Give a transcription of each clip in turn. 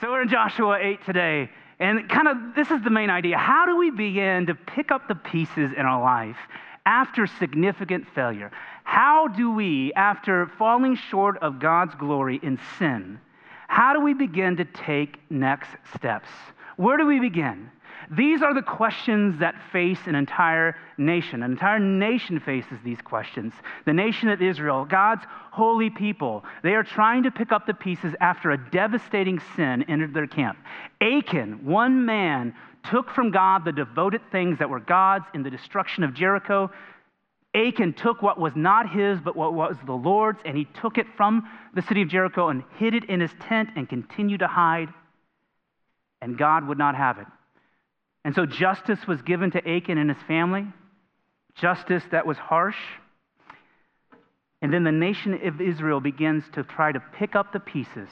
So we're in Joshua 8 today, and kind of this is the main idea. How do we begin to pick up the pieces in our life after significant failure? How do we, after falling short of God's glory in sin, how do we begin to take next steps? Where do we begin? These are the questions that face an entire nation. An entire nation faces these questions. The nation of Israel, God's holy people, they are trying to pick up the pieces after a devastating sin entered their camp. Achan, one man, took from God the devoted things that were God's in the destruction of Jericho. Achan took what was not his, but what was the Lord's, and he took it from the city of Jericho and hid it in his tent and continued to hide. And God would not have it. And so justice was given to Achan and his family, justice that was harsh. And then the nation of Israel begins to try to pick up the pieces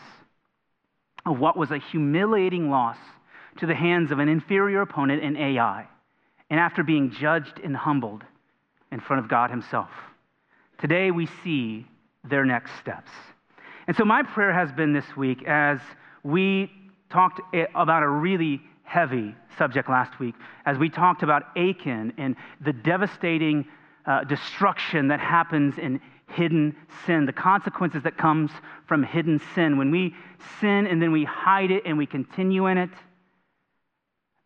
of what was a humiliating loss to the hands of an inferior opponent in Ai, and after being judged and humbled in front of God Himself. Today we see their next steps. And so my prayer has been this week as we talked about a really heavy subject last week as we talked about Achan and the devastating uh, destruction that happens in hidden sin, the consequences that comes from hidden sin. When we sin and then we hide it and we continue in it,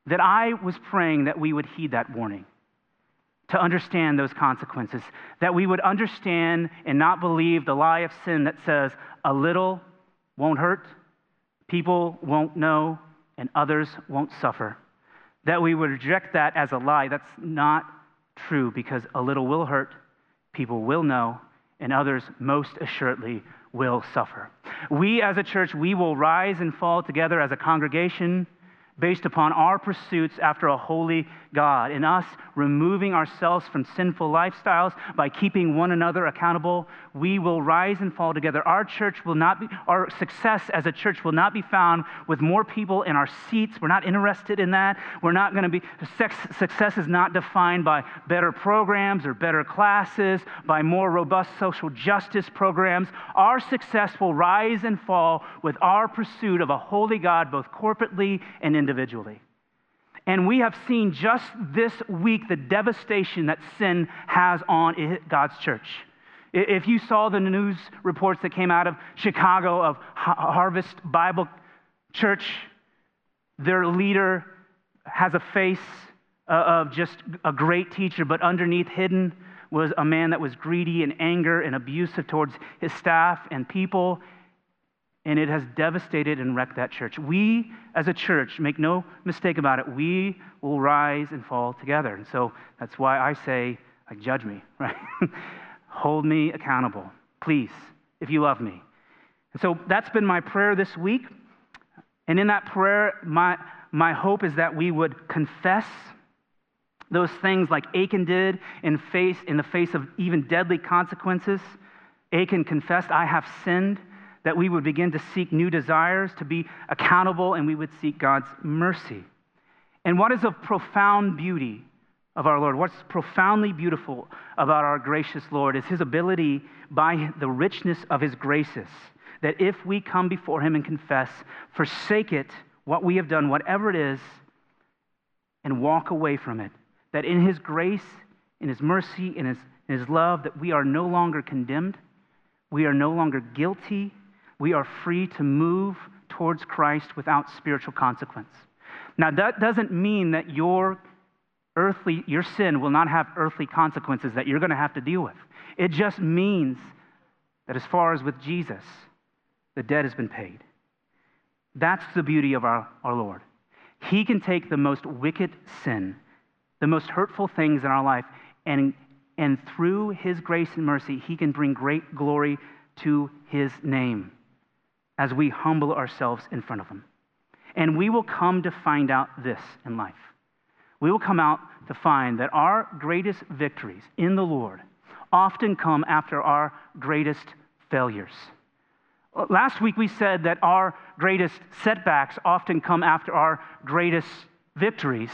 that I was praying that we would heed that warning to understand those consequences, that we would understand and not believe the lie of sin that says a little won't hurt, people won't know, and others won't suffer. That we would reject that as a lie. That's not true because a little will hurt, people will know, and others most assuredly will suffer. We as a church, we will rise and fall together as a congregation based upon our pursuits after a holy God, in us removing ourselves from sinful lifestyles by keeping one another accountable, we will rise and fall together. Our church will not be, our success as a church will not be found with more people in our seats. We're not interested in that. We're not going to be, success is not defined by better programs or better classes, by more robust social justice programs. Our success will rise and fall with our pursuit of a holy God, both corporately and individually. And we have seen just this week the devastation that sin has on God's church. If you saw the news reports that came out of Chicago of Harvest Bible Church, their leader has a face uh, of just a great teacher, but underneath hidden was a man that was greedy and anger and abusive towards his staff and people and it has devastated and wrecked that church. We, as a church, make no mistake about it, we will rise and fall together. And so that's why I say, like, judge me, right? Hold me accountable, please, if you love me. And so that's been my prayer this week. And in that prayer, my, my hope is that we would confess those things like Achan did in, face, in the face of even deadly consequences. Achan confessed, I have sinned that we would begin to seek new desires, to be accountable, and we would seek God's mercy. And what is of profound beauty of our Lord, what's profoundly beautiful about our gracious Lord, is his ability by the richness of his graces, that if we come before him and confess, forsake it, what we have done, whatever it is, and walk away from it, that in his grace, in his mercy, in his, in his love, that we are no longer condemned, we are no longer guilty, we are free to move towards Christ without spiritual consequence. Now, that doesn't mean that your earthly, your sin will not have earthly consequences that you're going to have to deal with. It just means that as far as with Jesus, the debt has been paid. That's the beauty of our, our Lord. He can take the most wicked sin, the most hurtful things in our life, and, and through His grace and mercy, He can bring great glory to His name as we humble ourselves in front of Him. And we will come to find out this in life. We will come out to find that our greatest victories in the Lord often come after our greatest failures. Last week we said that our greatest setbacks often come after our greatest victories.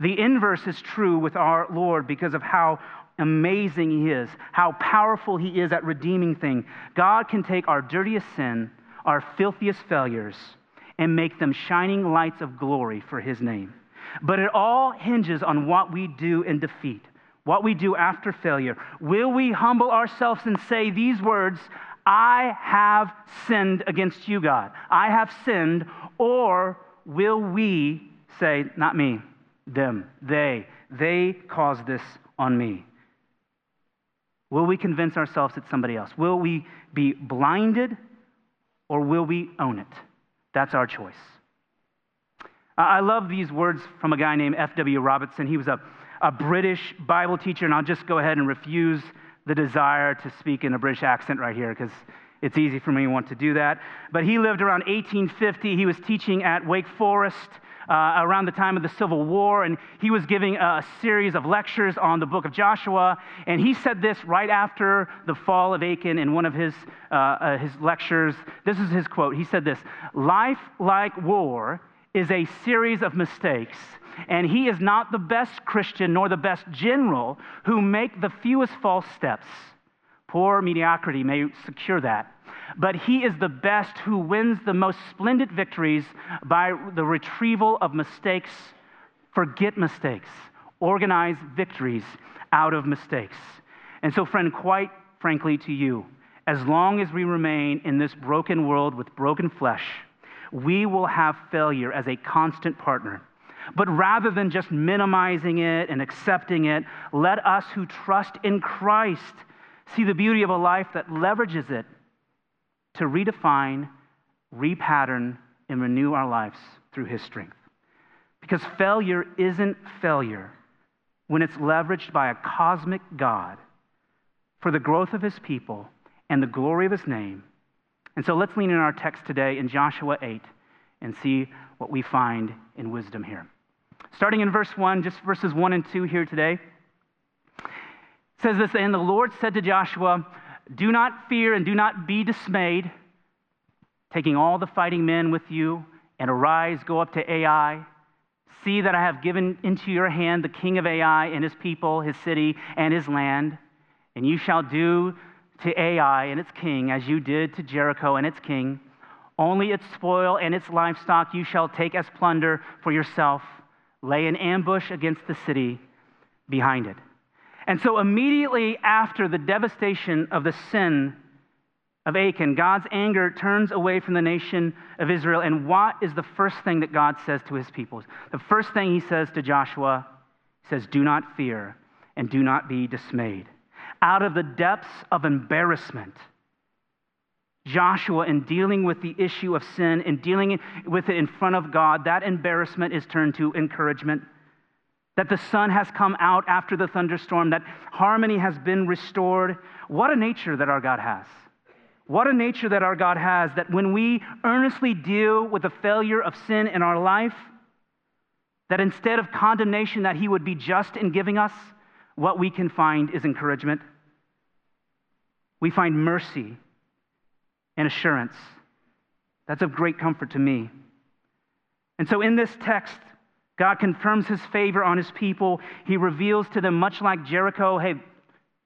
The inverse is true with our Lord because of how amazing He is, how powerful He is at redeeming things. God can take our dirtiest sin our filthiest failures and make them shining lights of glory for his name. But it all hinges on what we do in defeat, what we do after failure. Will we humble ourselves and say these words, I have sinned against you, God. I have sinned. Or will we say, not me, them, they, they caused this on me? Will we convince ourselves it's somebody else? Will we be blinded or will we own it? That's our choice. I love these words from a guy named F.W. Robertson. He was a, a British Bible teacher, and I'll just go ahead and refuse the desire to speak in a British accent right here because it's easy for me to want to do that. But he lived around 1850. He was teaching at Wake Forest. Uh, around the time of the Civil War, and he was giving a, series of lectures on the book of Joshua. And he said this right after the fall of Achan in one of his, uh, uh, his lectures. This is his quote. He said this Life like war is a series of mistakes and he is not the best Christian nor the best general who make the fewest false steps. Poor mediocrity may secure that. But he is the best who wins the most splendid victories by the retrieval of mistakes. Forget mistakes, organize victories out of mistakes. And so, friend, quite frankly to you, as long as we remain in this broken world with broken flesh, we will have failure as a constant partner. But rather than just minimizing it and accepting it, let us who trust in Christ see the beauty of a life that leverages it to redefine, repattern, and renew our lives through His strength. Because failure isn't failure when it's leveraged by a cosmic God for the growth of His people and the glory of His name. And so let's lean in our text today in Joshua 8 and see what we find in wisdom here. Starting in verse 1, just verses 1 and 2 here today. Says this And the Lord said to Joshua, Do not fear and do not be dismayed, taking all the fighting men with you, and arise, go up to Ai. See that I have given into your hand the king of Ai and his people, his city, and his land. And you shall do to Ai and its king as you did to Jericho and its king. Only its spoil and its livestock you shall take as plunder for yourself lay an ambush against the city behind it. And so, immediately after the devastation of the sin of Achan, God's anger turns away from the nation of Israel. And what is the first thing that God says to his people? The first thing he says to Joshua, he says, Do not fear and do not be dismayed. Out of the depths of embarrassment, Joshua in dealing with the issue of sin and dealing with it in front of God, that embarrassment is turned to encouragement. That the sun has come out after the thunderstorm, that harmony has been restored. What a nature that our God has. What a nature that our God has, that when we earnestly deal with the failure of sin in our life, that instead of condemnation, that He would be just in giving us, what we can find is encouragement. We find mercy and assurance. That's of great comfort to me. And so in this text, God confirms his favor on his people. He reveals to them, much like Jericho, hey,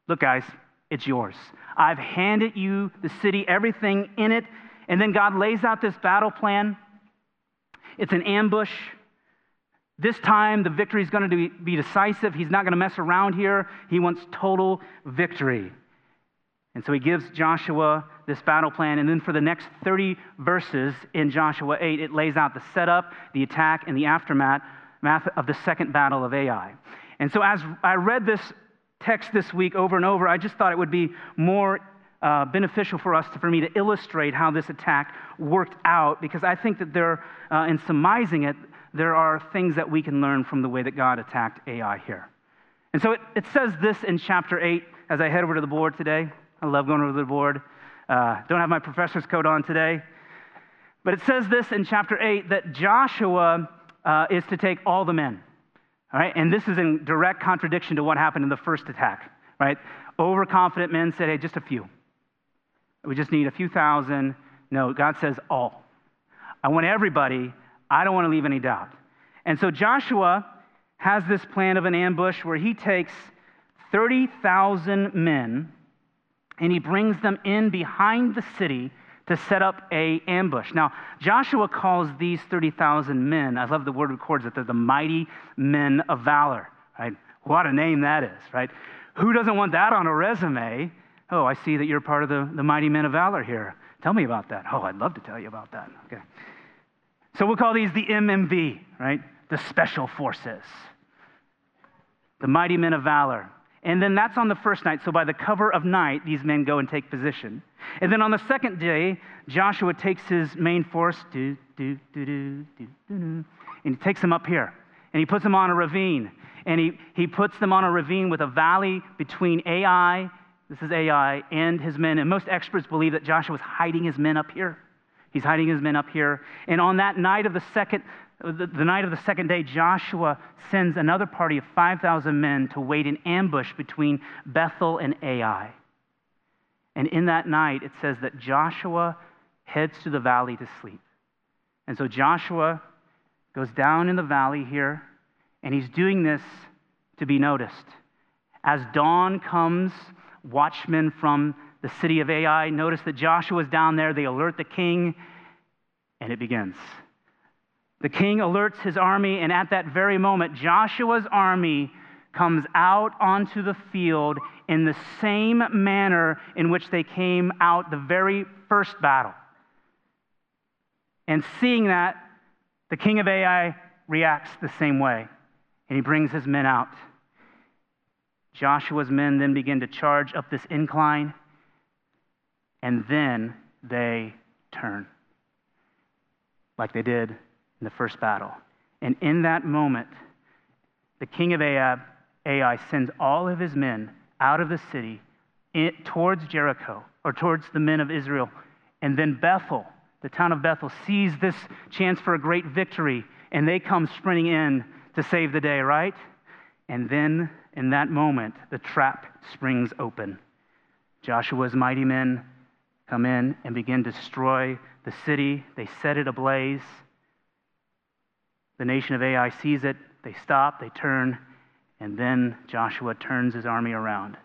look, guys, it's yours. I've handed you the city, everything in it. And then God lays out this battle plan. It's an ambush. This time, the victory is going to be decisive. He's not going to mess around here. He wants total victory. And so he gives Joshua this battle plan. And then for the next 30 verses in Joshua 8, it lays out the setup, the attack, and the aftermath of the second battle of Ai. And so as I read this text this week over and over, I just thought it would be more uh, beneficial for us to, for me to illustrate how this attack worked out because I think that there, uh, in surmising it, there are things that we can learn from the way that God attacked Ai here. And so it, it says this in chapter 8 as I head over to the board today. I love going over to the board. Uh, don't have my professor's coat on today. But it says this in chapter 8 that Joshua uh, is to take all the men. All right? And this is in direct contradiction to what happened in the first attack. Right? Overconfident men said, hey, just a few. We just need a few thousand. No, God says all. I want everybody. I don't want to leave any doubt. And so Joshua has this plan of an ambush where he takes 30,000 men and he brings them in behind the city to set up a ambush. Now, Joshua calls these 30,000 men, I love the word records that they're the mighty men of valor, right? What a name that is, right? Who doesn't want that on a resume? Oh, I see that you're part of the, the mighty men of valor here. Tell me about that. Oh, I'd love to tell you about that. Okay. So we'll call these the MMV, right? The Special Forces. The mighty men of valor. And then that's on the first night. So by the cover of night, these men go and take position. And then on the second day, Joshua takes his main force, do, do, do, do, do, do, and he takes them up here. And he puts them on a ravine. And he, he puts them on a ravine with a valley between Ai, this is Ai, and his men. And most experts believe that Joshua was hiding his men up here. He's hiding his men up here. And on that night of the second, the, the night of the second day, Joshua sends another party of 5,000 men to wait in ambush between Bethel and Ai. And in that night, it says that Joshua heads to the valley to sleep. And so Joshua goes down in the valley here, and he's doing this to be noticed. As dawn comes, watchmen from the city of Ai notice that Joshua is down there. They alert the king, and it begins. The king alerts his army, and at that very moment, Joshua's army comes out onto the field in the same manner in which they came out the very first battle. And seeing that, the king of Ai reacts the same way, and he brings his men out. Joshua's men then begin to charge up this incline, and then they turn, like they did in the first battle. And in that moment, the king of Ahab, Ai sends all of his men out of the city in, towards Jericho or towards the men of Israel. And then Bethel, the town of Bethel, sees this chance for a great victory and they come sprinting in to save the day, right? And then in that moment, the trap springs open. Joshua's mighty men come in and begin to destroy the city. They set it ablaze. The nation of Ai sees it. They stop, they turn, and then Joshua turns his army around.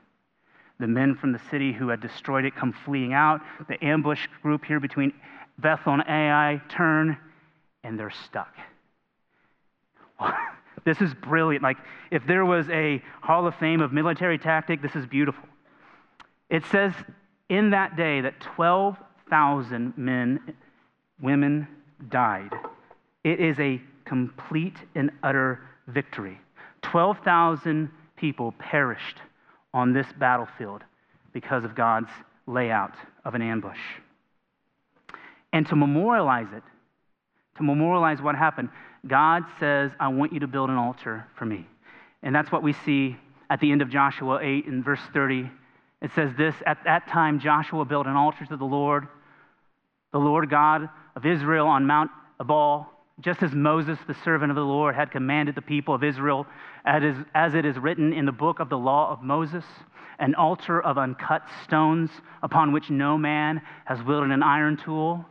The men from the city who had destroyed it come fleeing out. The ambush group here between Bethel and Ai turn, and they're stuck. this is brilliant. Like, if there was a Hall of Fame of military tactic, this is beautiful. It says in that day that 12,000 men, women died. It is a complete and utter victory. 12,000 people perished on this battlefield because of God's layout of an ambush. And to memorialize it, to memorialize what happened, God says, I want you to build an altar for me. And that's what we see at the end of Joshua 8 in verse 30. It says this At that time, Joshua built an altar to the Lord, the Lord God of Israel, on Mount Ebal just as Moses, the servant of the Lord, had commanded the people of Israel, as it is written in the book of the law of Moses, an altar of uncut stones upon which no man has wielded an iron tool,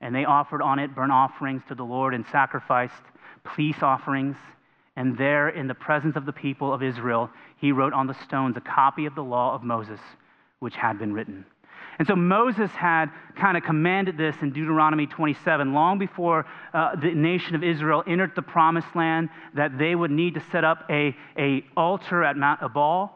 and they offered on it burnt offerings to the Lord and sacrificed peace offerings. And there, in the presence of the people of Israel, he wrote on the stones a copy of the law of Moses, which had been written. And so Moses had kind of commanded this in Deuteronomy 27, long before uh, the nation of Israel entered the promised land, that they would need to set up a, a altar at Mount Ebal,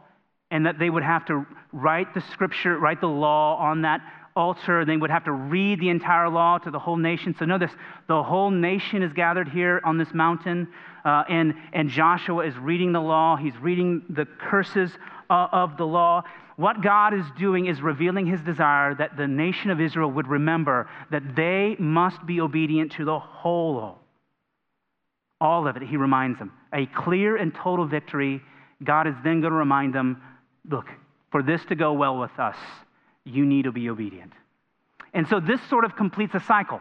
and that they would have to write the scripture, write the law on that altar. They would have to read the entire law to the whole nation. So notice the whole nation is gathered here on this mountain, uh, and, and Joshua is reading the law. He's reading the curses uh, of the law. What God is doing is revealing his desire that the nation of Israel would remember that they must be obedient to the whole. All of it, he reminds them. A clear and total victory. God is then going to remind them look, for this to go well with us, you need to be obedient. And so this sort of completes a cycle.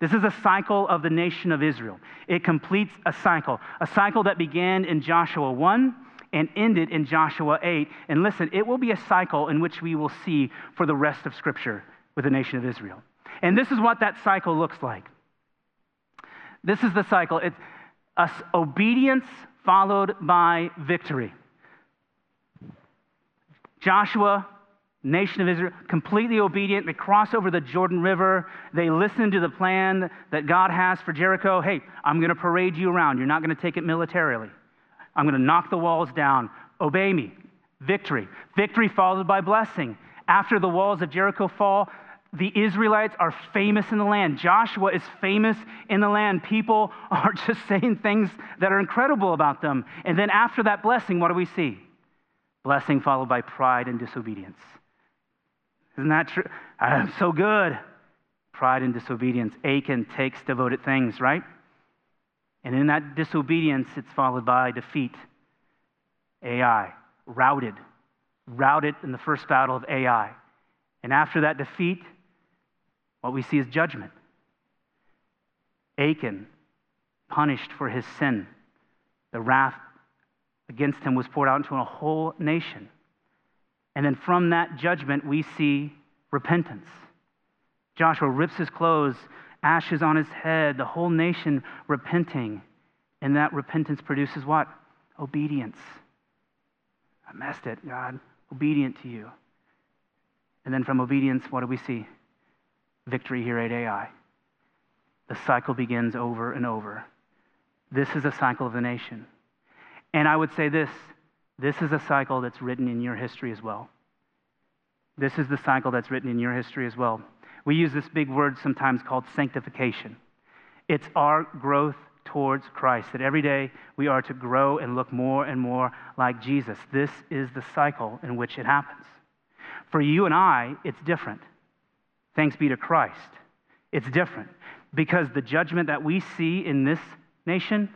This is a cycle of the nation of Israel. It completes a cycle, a cycle that began in Joshua 1 and ended in Joshua 8. And listen, it will be a cycle in which we will see for the rest of Scripture with the nation of Israel. And this is what that cycle looks like. This is the cycle. It's obedience followed by victory. Joshua Nation of Israel, completely obedient. They cross over the Jordan River. They listen to the plan that God has for Jericho. Hey, I'm going to parade you around. You're not going to take it militarily. I'm going to knock the walls down. Obey me. Victory. Victory followed by blessing. After the walls of Jericho fall, the Israelites are famous in the land. Joshua is famous in the land. People are just saying things that are incredible about them. And then after that blessing, what do we see? Blessing followed by pride and disobedience. Isn't that true? I'm so good. Pride and disobedience. Achan takes devoted things, right? And in that disobedience, it's followed by defeat. Ai, routed, routed in the first battle of Ai. And after that defeat, what we see is judgment. Achan, punished for his sin. The wrath against him was poured out into a whole nation. And then from that judgment, we see repentance. Joshua rips his clothes, ashes on his head, the whole nation repenting. And that repentance produces what? Obedience. I messed it, God. Obedient to you. And then from obedience, what do we see? Victory here at Ai. The cycle begins over and over. This is a cycle of the nation. And I would say this this is a cycle that's written in your history as well. This is the cycle that's written in your history as well. We use this big word sometimes called sanctification. It's our growth towards Christ, that every day we are to grow and look more and more like Jesus. This is the cycle in which it happens. For you and I, it's different. Thanks be to Christ. It's different because the judgment that we see in this nation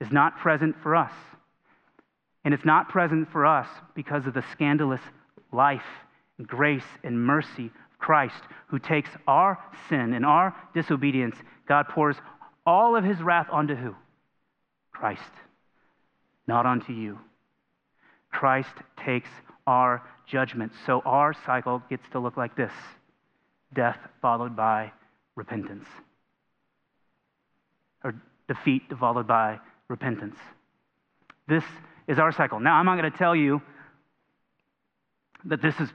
is not present for us. And it's not present for us because of the scandalous life and grace and mercy Christ, who takes our sin and our disobedience. God pours all of his wrath onto who? Christ, not onto you. Christ takes our judgment. So our cycle gets to look like this death followed by repentance, or defeat followed by repentance. This is our cycle. Now, I'm not going to tell you that this is,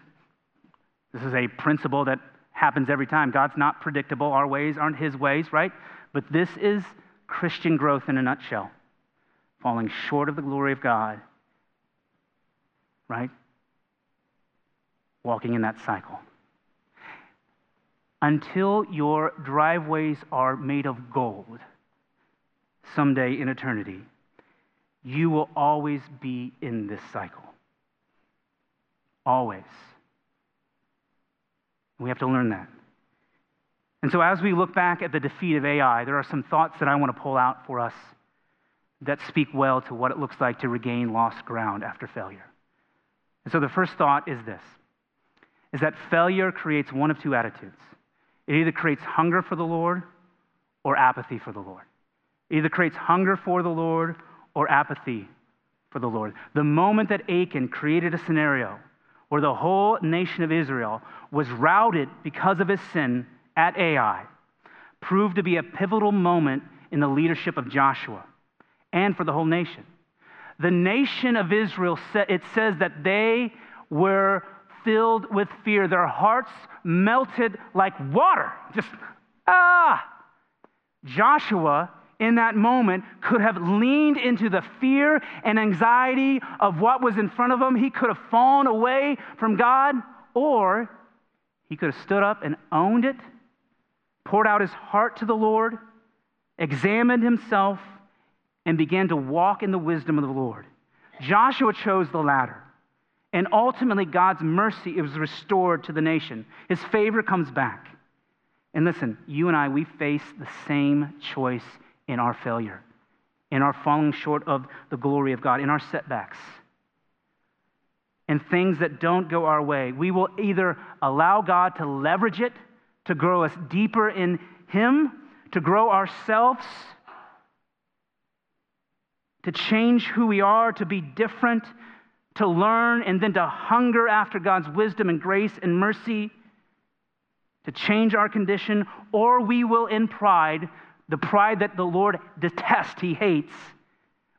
this is a principle that happens every time. God's not predictable. Our ways aren't his ways, right? But this is Christian growth in a nutshell falling short of the glory of God, right? Walking in that cycle. Until your driveways are made of gold someday in eternity, you will always be in this cycle. Always. We have to learn that. And so, as we look back at the defeat of Ai, there are some thoughts that I want to pull out for us that speak well to what it looks like to regain lost ground after failure. And so, the first thought is this is that failure creates one of two attitudes. It either creates hunger for the Lord or apathy for the Lord. It either creates hunger for the Lord or apathy for the Lord. The moment that Achan created a scenario where the whole nation of Israel was routed because of his sin at Ai proved to be a pivotal moment in the leadership of Joshua and for the whole nation. The nation of Israel, it says that they were filled with fear. Their hearts melted like water. Just, ah! Joshua in that moment could have leaned into the fear and anxiety of what was in front of him. He could have fallen away from God, or he could have stood up and owned it, poured out his heart to the Lord, examined himself, and began to walk in the wisdom of the Lord. Joshua chose the latter. And ultimately, God's mercy is restored to the nation. His favor comes back. And listen, you and I, we face the same choice in our failure, in our falling short of the glory of God, in our setbacks, and things that don't go our way. We will either allow God to leverage it to grow us deeper in Him, to grow ourselves, to change who we are, to be different, to learn, and then to hunger after God's wisdom and grace and mercy to change our condition, or we will, in pride, the pride that the Lord detests, he hates,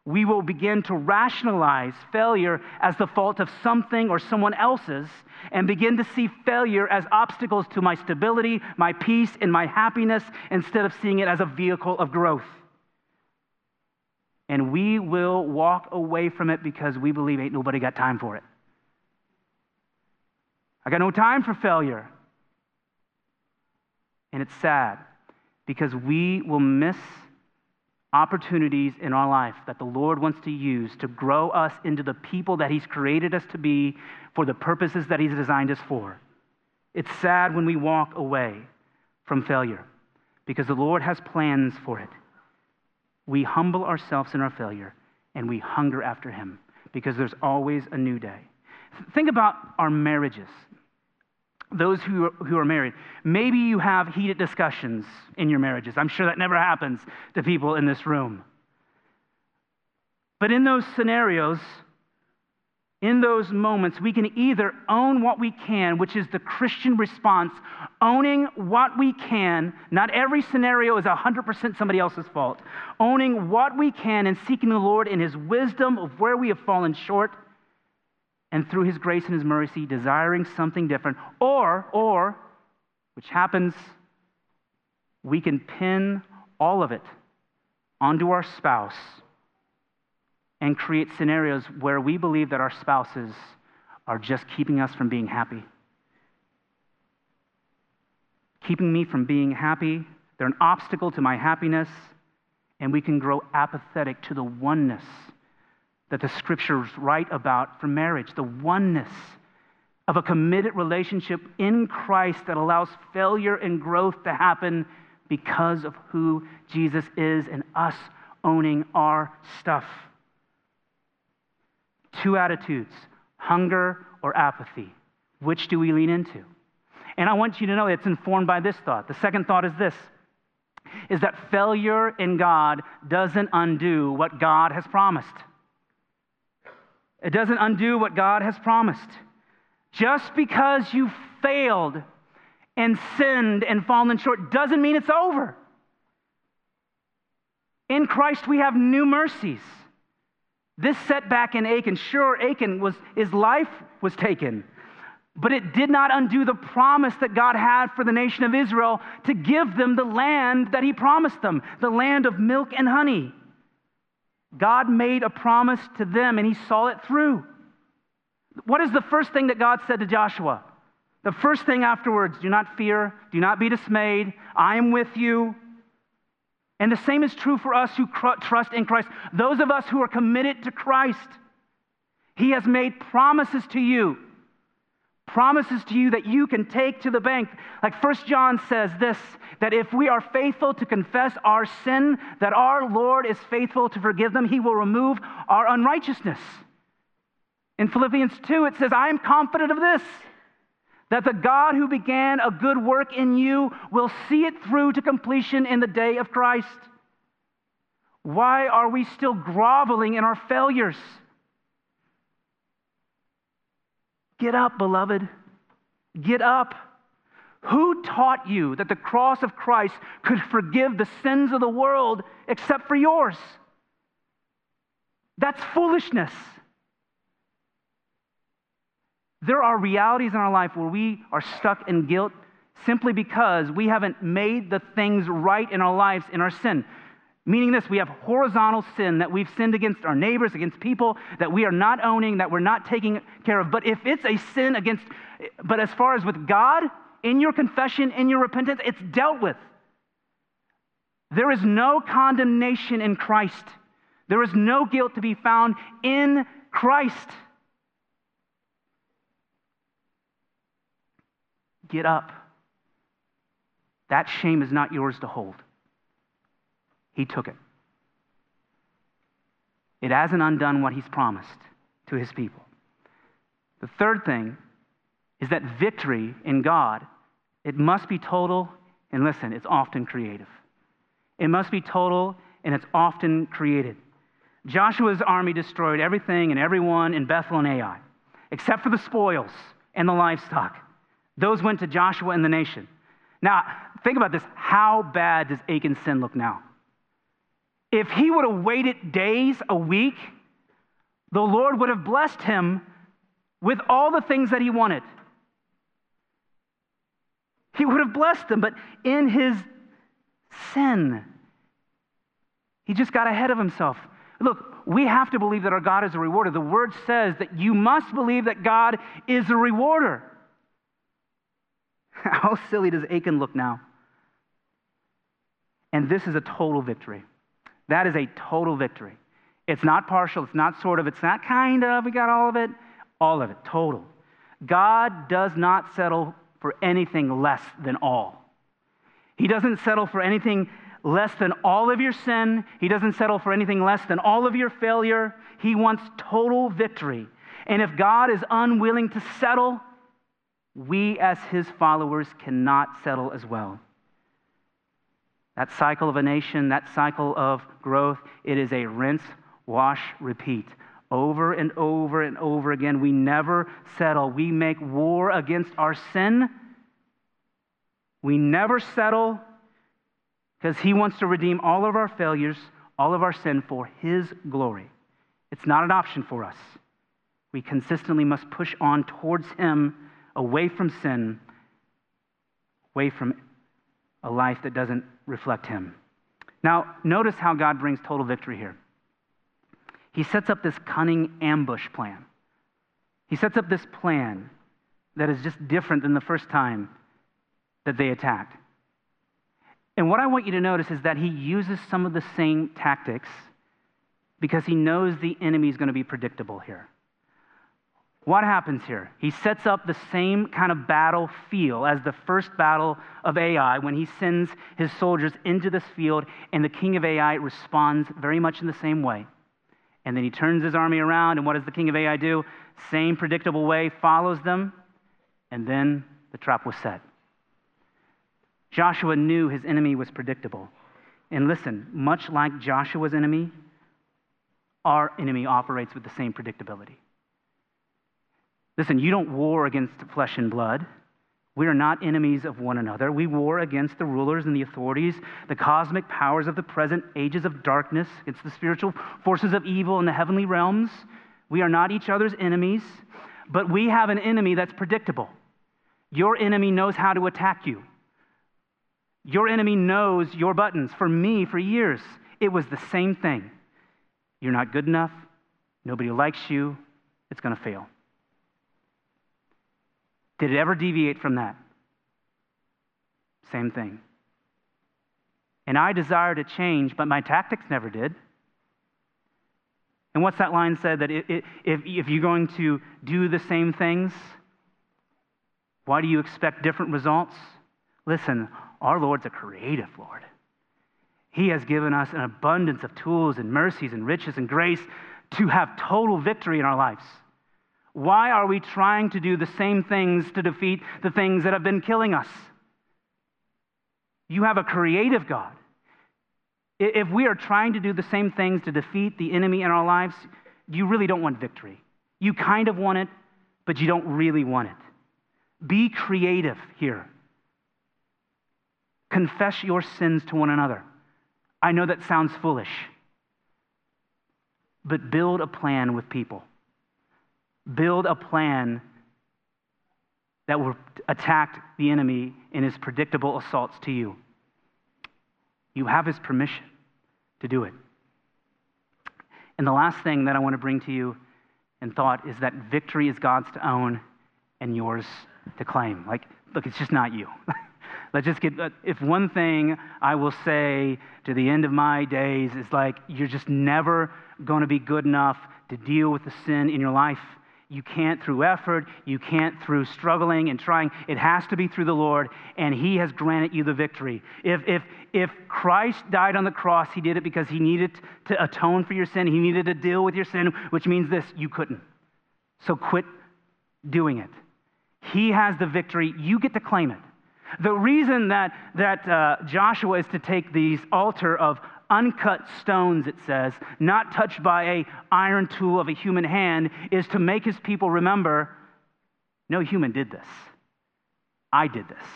we will begin to rationalize failure as the fault of something or someone else's and begin to see failure as obstacles to my stability, my peace, and my happiness instead of seeing it as a vehicle of growth. And we will walk away from it because we believe ain't nobody got time for it. I got no time for failure. And it's sad because we will miss opportunities in our life that the Lord wants to use to grow us into the people that He's created us to be for the purposes that He's designed us for. It's sad when we walk away from failure because the Lord has plans for it. We humble ourselves in our failure and we hunger after Him because there's always a new day. Think about our marriages those who, who are married, maybe you have heated discussions in your marriages. I'm sure that never happens to people in this room. But in those scenarios, in those moments, we can either own what we can, which is the Christian response, owning what we can. Not every scenario is 100% somebody else's fault. Owning what we can and seeking the Lord in His wisdom of where we have fallen short and through his grace and his mercy, desiring something different. Or, or, which happens, we can pin all of it onto our spouse and create scenarios where we believe that our spouses are just keeping us from being happy. Keeping me from being happy, they're an obstacle to my happiness, and we can grow apathetic to the oneness that the scriptures write about for marriage the oneness of a committed relationship in Christ that allows failure and growth to happen because of who Jesus is and us owning our stuff. Two attitudes hunger or apathy. Which do we lean into? And I want you to know it's informed by this thought. The second thought is this is that failure in God doesn't undo what God has promised. It doesn't undo what God has promised. Just because you failed and sinned and fallen short doesn't mean it's over. In Christ, we have new mercies. This setback in Achan, sure, Achan was his life was taken, but it did not undo the promise that God had for the nation of Israel to give them the land that He promised them, the land of milk and honey. God made a promise to them and he saw it through. What is the first thing that God said to Joshua? The first thing afterwards do not fear, do not be dismayed, I am with you. And the same is true for us who trust in Christ, those of us who are committed to Christ. He has made promises to you promises to you that you can take to the bank. Like First John says this that if we are faithful to confess our sin, that our Lord is faithful to forgive them, he will remove our unrighteousness. In Philippians 2, it says, I am confident of this, that the God who began a good work in you will see it through to completion in the day of Christ. Why are we still groveling in our failures? Get up, beloved. Get up. Who taught you that the cross of Christ could forgive the sins of the world except for yours? That's foolishness. There are realities in our life where we are stuck in guilt simply because we haven't made the things right in our lives in our sin. Meaning this, we have horizontal sin that we've sinned against our neighbors, against people that we are not owning, that we're not taking care of. But if it's a sin against, but as far as with God, in your confession, in your repentance, it's dealt with. There is no condemnation in Christ. There is no guilt to be found in Christ. Get up. That shame is not yours to hold. He took it. It hasn't undone what he's promised to his people. The third thing is that victory in God, it must be total, and listen, it's often creative. It must be total, and it's often created. Joshua's army destroyed everything and everyone in Bethel and Ai, except for the spoils and the livestock. Those went to Joshua and the nation. Now, think about this. How bad does Achan's sin look now? If he would have waited days, a week, the Lord would have blessed him with all the things that he wanted. He would have blessed him, but in his sin, he just got ahead of himself. Look, we have to believe that our God is a rewarder. The word says that you must believe that God is a rewarder. How silly does Achan look now? And this is a total victory. That is a total victory. It's not partial, it's not sort of, it's not kind of, we got all of it, all of it, total. God does not settle for anything less than all. He doesn't settle for anything less than all of your sin. He doesn't settle for anything less than all of your failure. He wants total victory. And if God is unwilling to settle, we as his followers cannot settle as well. That cycle of a nation, that cycle of growth, it is a rinse, wash, repeat. Over and over and over again. We never settle. We make war against our sin. We never settle because He wants to redeem all of our failures, all of our sin for His glory. It's not an option for us. We consistently must push on towards Him, away from sin, away from a life that doesn't reflect Him. Now, notice how God brings total victory here. He sets up this cunning ambush plan. He sets up this plan that is just different than the first time that they attacked. And what I want you to notice is that he uses some of the same tactics because he knows the enemy is going to be predictable here. What happens here? He sets up the same kind of battle feel as the first battle of Ai when he sends his soldiers into this field, and the king of Ai responds very much in the same way. And then he turns his army around, and what does the king of Ai do? Same predictable way, follows them, and then the trap was set. Joshua knew his enemy was predictable. And listen, much like Joshua's enemy, our enemy operates with the same predictability. Listen, you don't war against flesh and blood. We are not enemies of one another. We war against the rulers and the authorities, the cosmic powers of the present ages of darkness, against the spiritual forces of evil in the heavenly realms. We are not each other's enemies, but we have an enemy that's predictable. Your enemy knows how to attack you. Your enemy knows your buttons. For me, for years, it was the same thing. You're not good enough. Nobody likes you. It's going to fail. Did it ever deviate from that? Same thing. And I desire to change, but my tactics never did. And what's that line said that if, you're going to do the same things, why do you expect different results? Listen, our Lord's a creative Lord. He has given us an abundance of tools and mercies and riches and grace to have total victory in our lives. Why are we trying to do the same things to defeat the things that have been killing us? You have a creative God. If we are trying to do the same things to defeat the enemy in our lives, you really don't want victory. You kind of want it, but you don't really want it. Be creative here. Confess your sins to one another. I know that sounds foolish, but build a plan with people. Build a plan that will attack the enemy in his predictable assaults to you. You have his permission to do it. And the last thing that I want to bring to you in thought is that victory is God's to own and yours to claim. Like, look, it's just not you. Let's just get, if one thing I will say to the end of my days is like, you're just never going to be good enough to deal with the sin in your life. You can't through effort. You can't through struggling and trying. It has to be through the Lord, and He has granted you the victory. If, if, if Christ died on the cross, He did it because He needed to atone for your sin. He needed to deal with your sin, which means this you couldn't. So quit doing it. He has the victory. You get to claim it. The reason that, that uh, Joshua is to take these altar of uncut stones, it says, not touched by a iron tool of a human hand, is to make his people remember no human did this. I did this.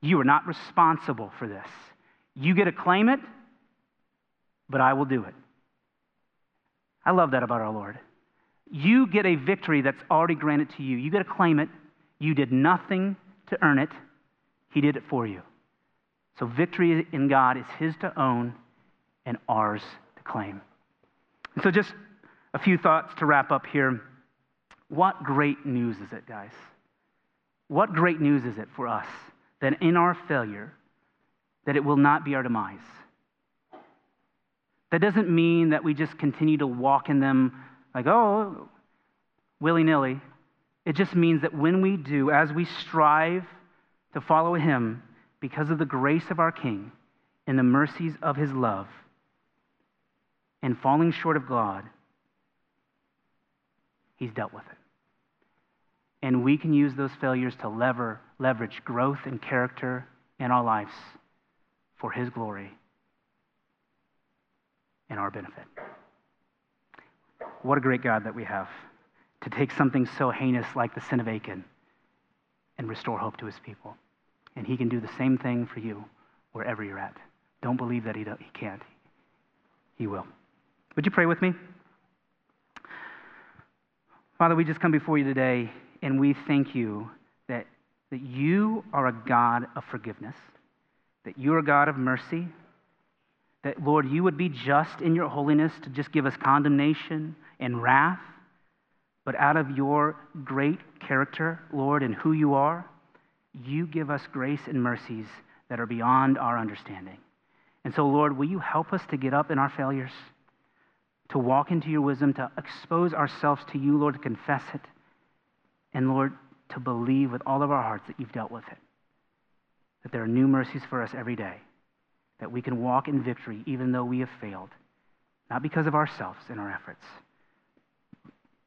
You are not responsible for this. You get to claim it, but I will do it. I love that about our Lord. You get a victory that's already granted to you. You get to claim it. You did nothing to earn it, He did it for you. So, victory in God is His to own and ours to claim. And so, just a few thoughts to wrap up here. What great news is it, guys? What great news is it for us that in our failure, that it will not be our demise? That doesn't mean that we just continue to walk in them like, oh, willy nilly. It just means that when we do, as we strive to follow Him because of the grace of our King and the mercies of His love, and falling short of God, He's dealt with it. And we can use those failures to lever, leverage growth and character in our lives for His glory and our benefit. What a great God that we have to take something so heinous like the sin of Achan and restore hope to his people. And he can do the same thing for you wherever you're at. Don't believe that he, he can't. He will. Would you pray with me? Father, we just come before you today and we thank you that, that you are a God of forgiveness, that you're a God of mercy, that, Lord, you would be just in your holiness to just give us condemnation and wrath, but out of your great character, Lord, and who you are, you give us grace and mercies that are beyond our understanding. And so, Lord, will you help us to get up in our failures, to walk into your wisdom, to expose ourselves to you, Lord, to confess it, and, Lord, to believe with all of our hearts that you've dealt with it, that there are new mercies for us every day that we can walk in victory even though we have failed, not because of ourselves and our efforts,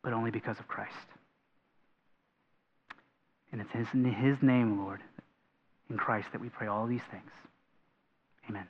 but only because of Christ. And it's in his name, Lord, in Christ, that we pray all these things. Amen.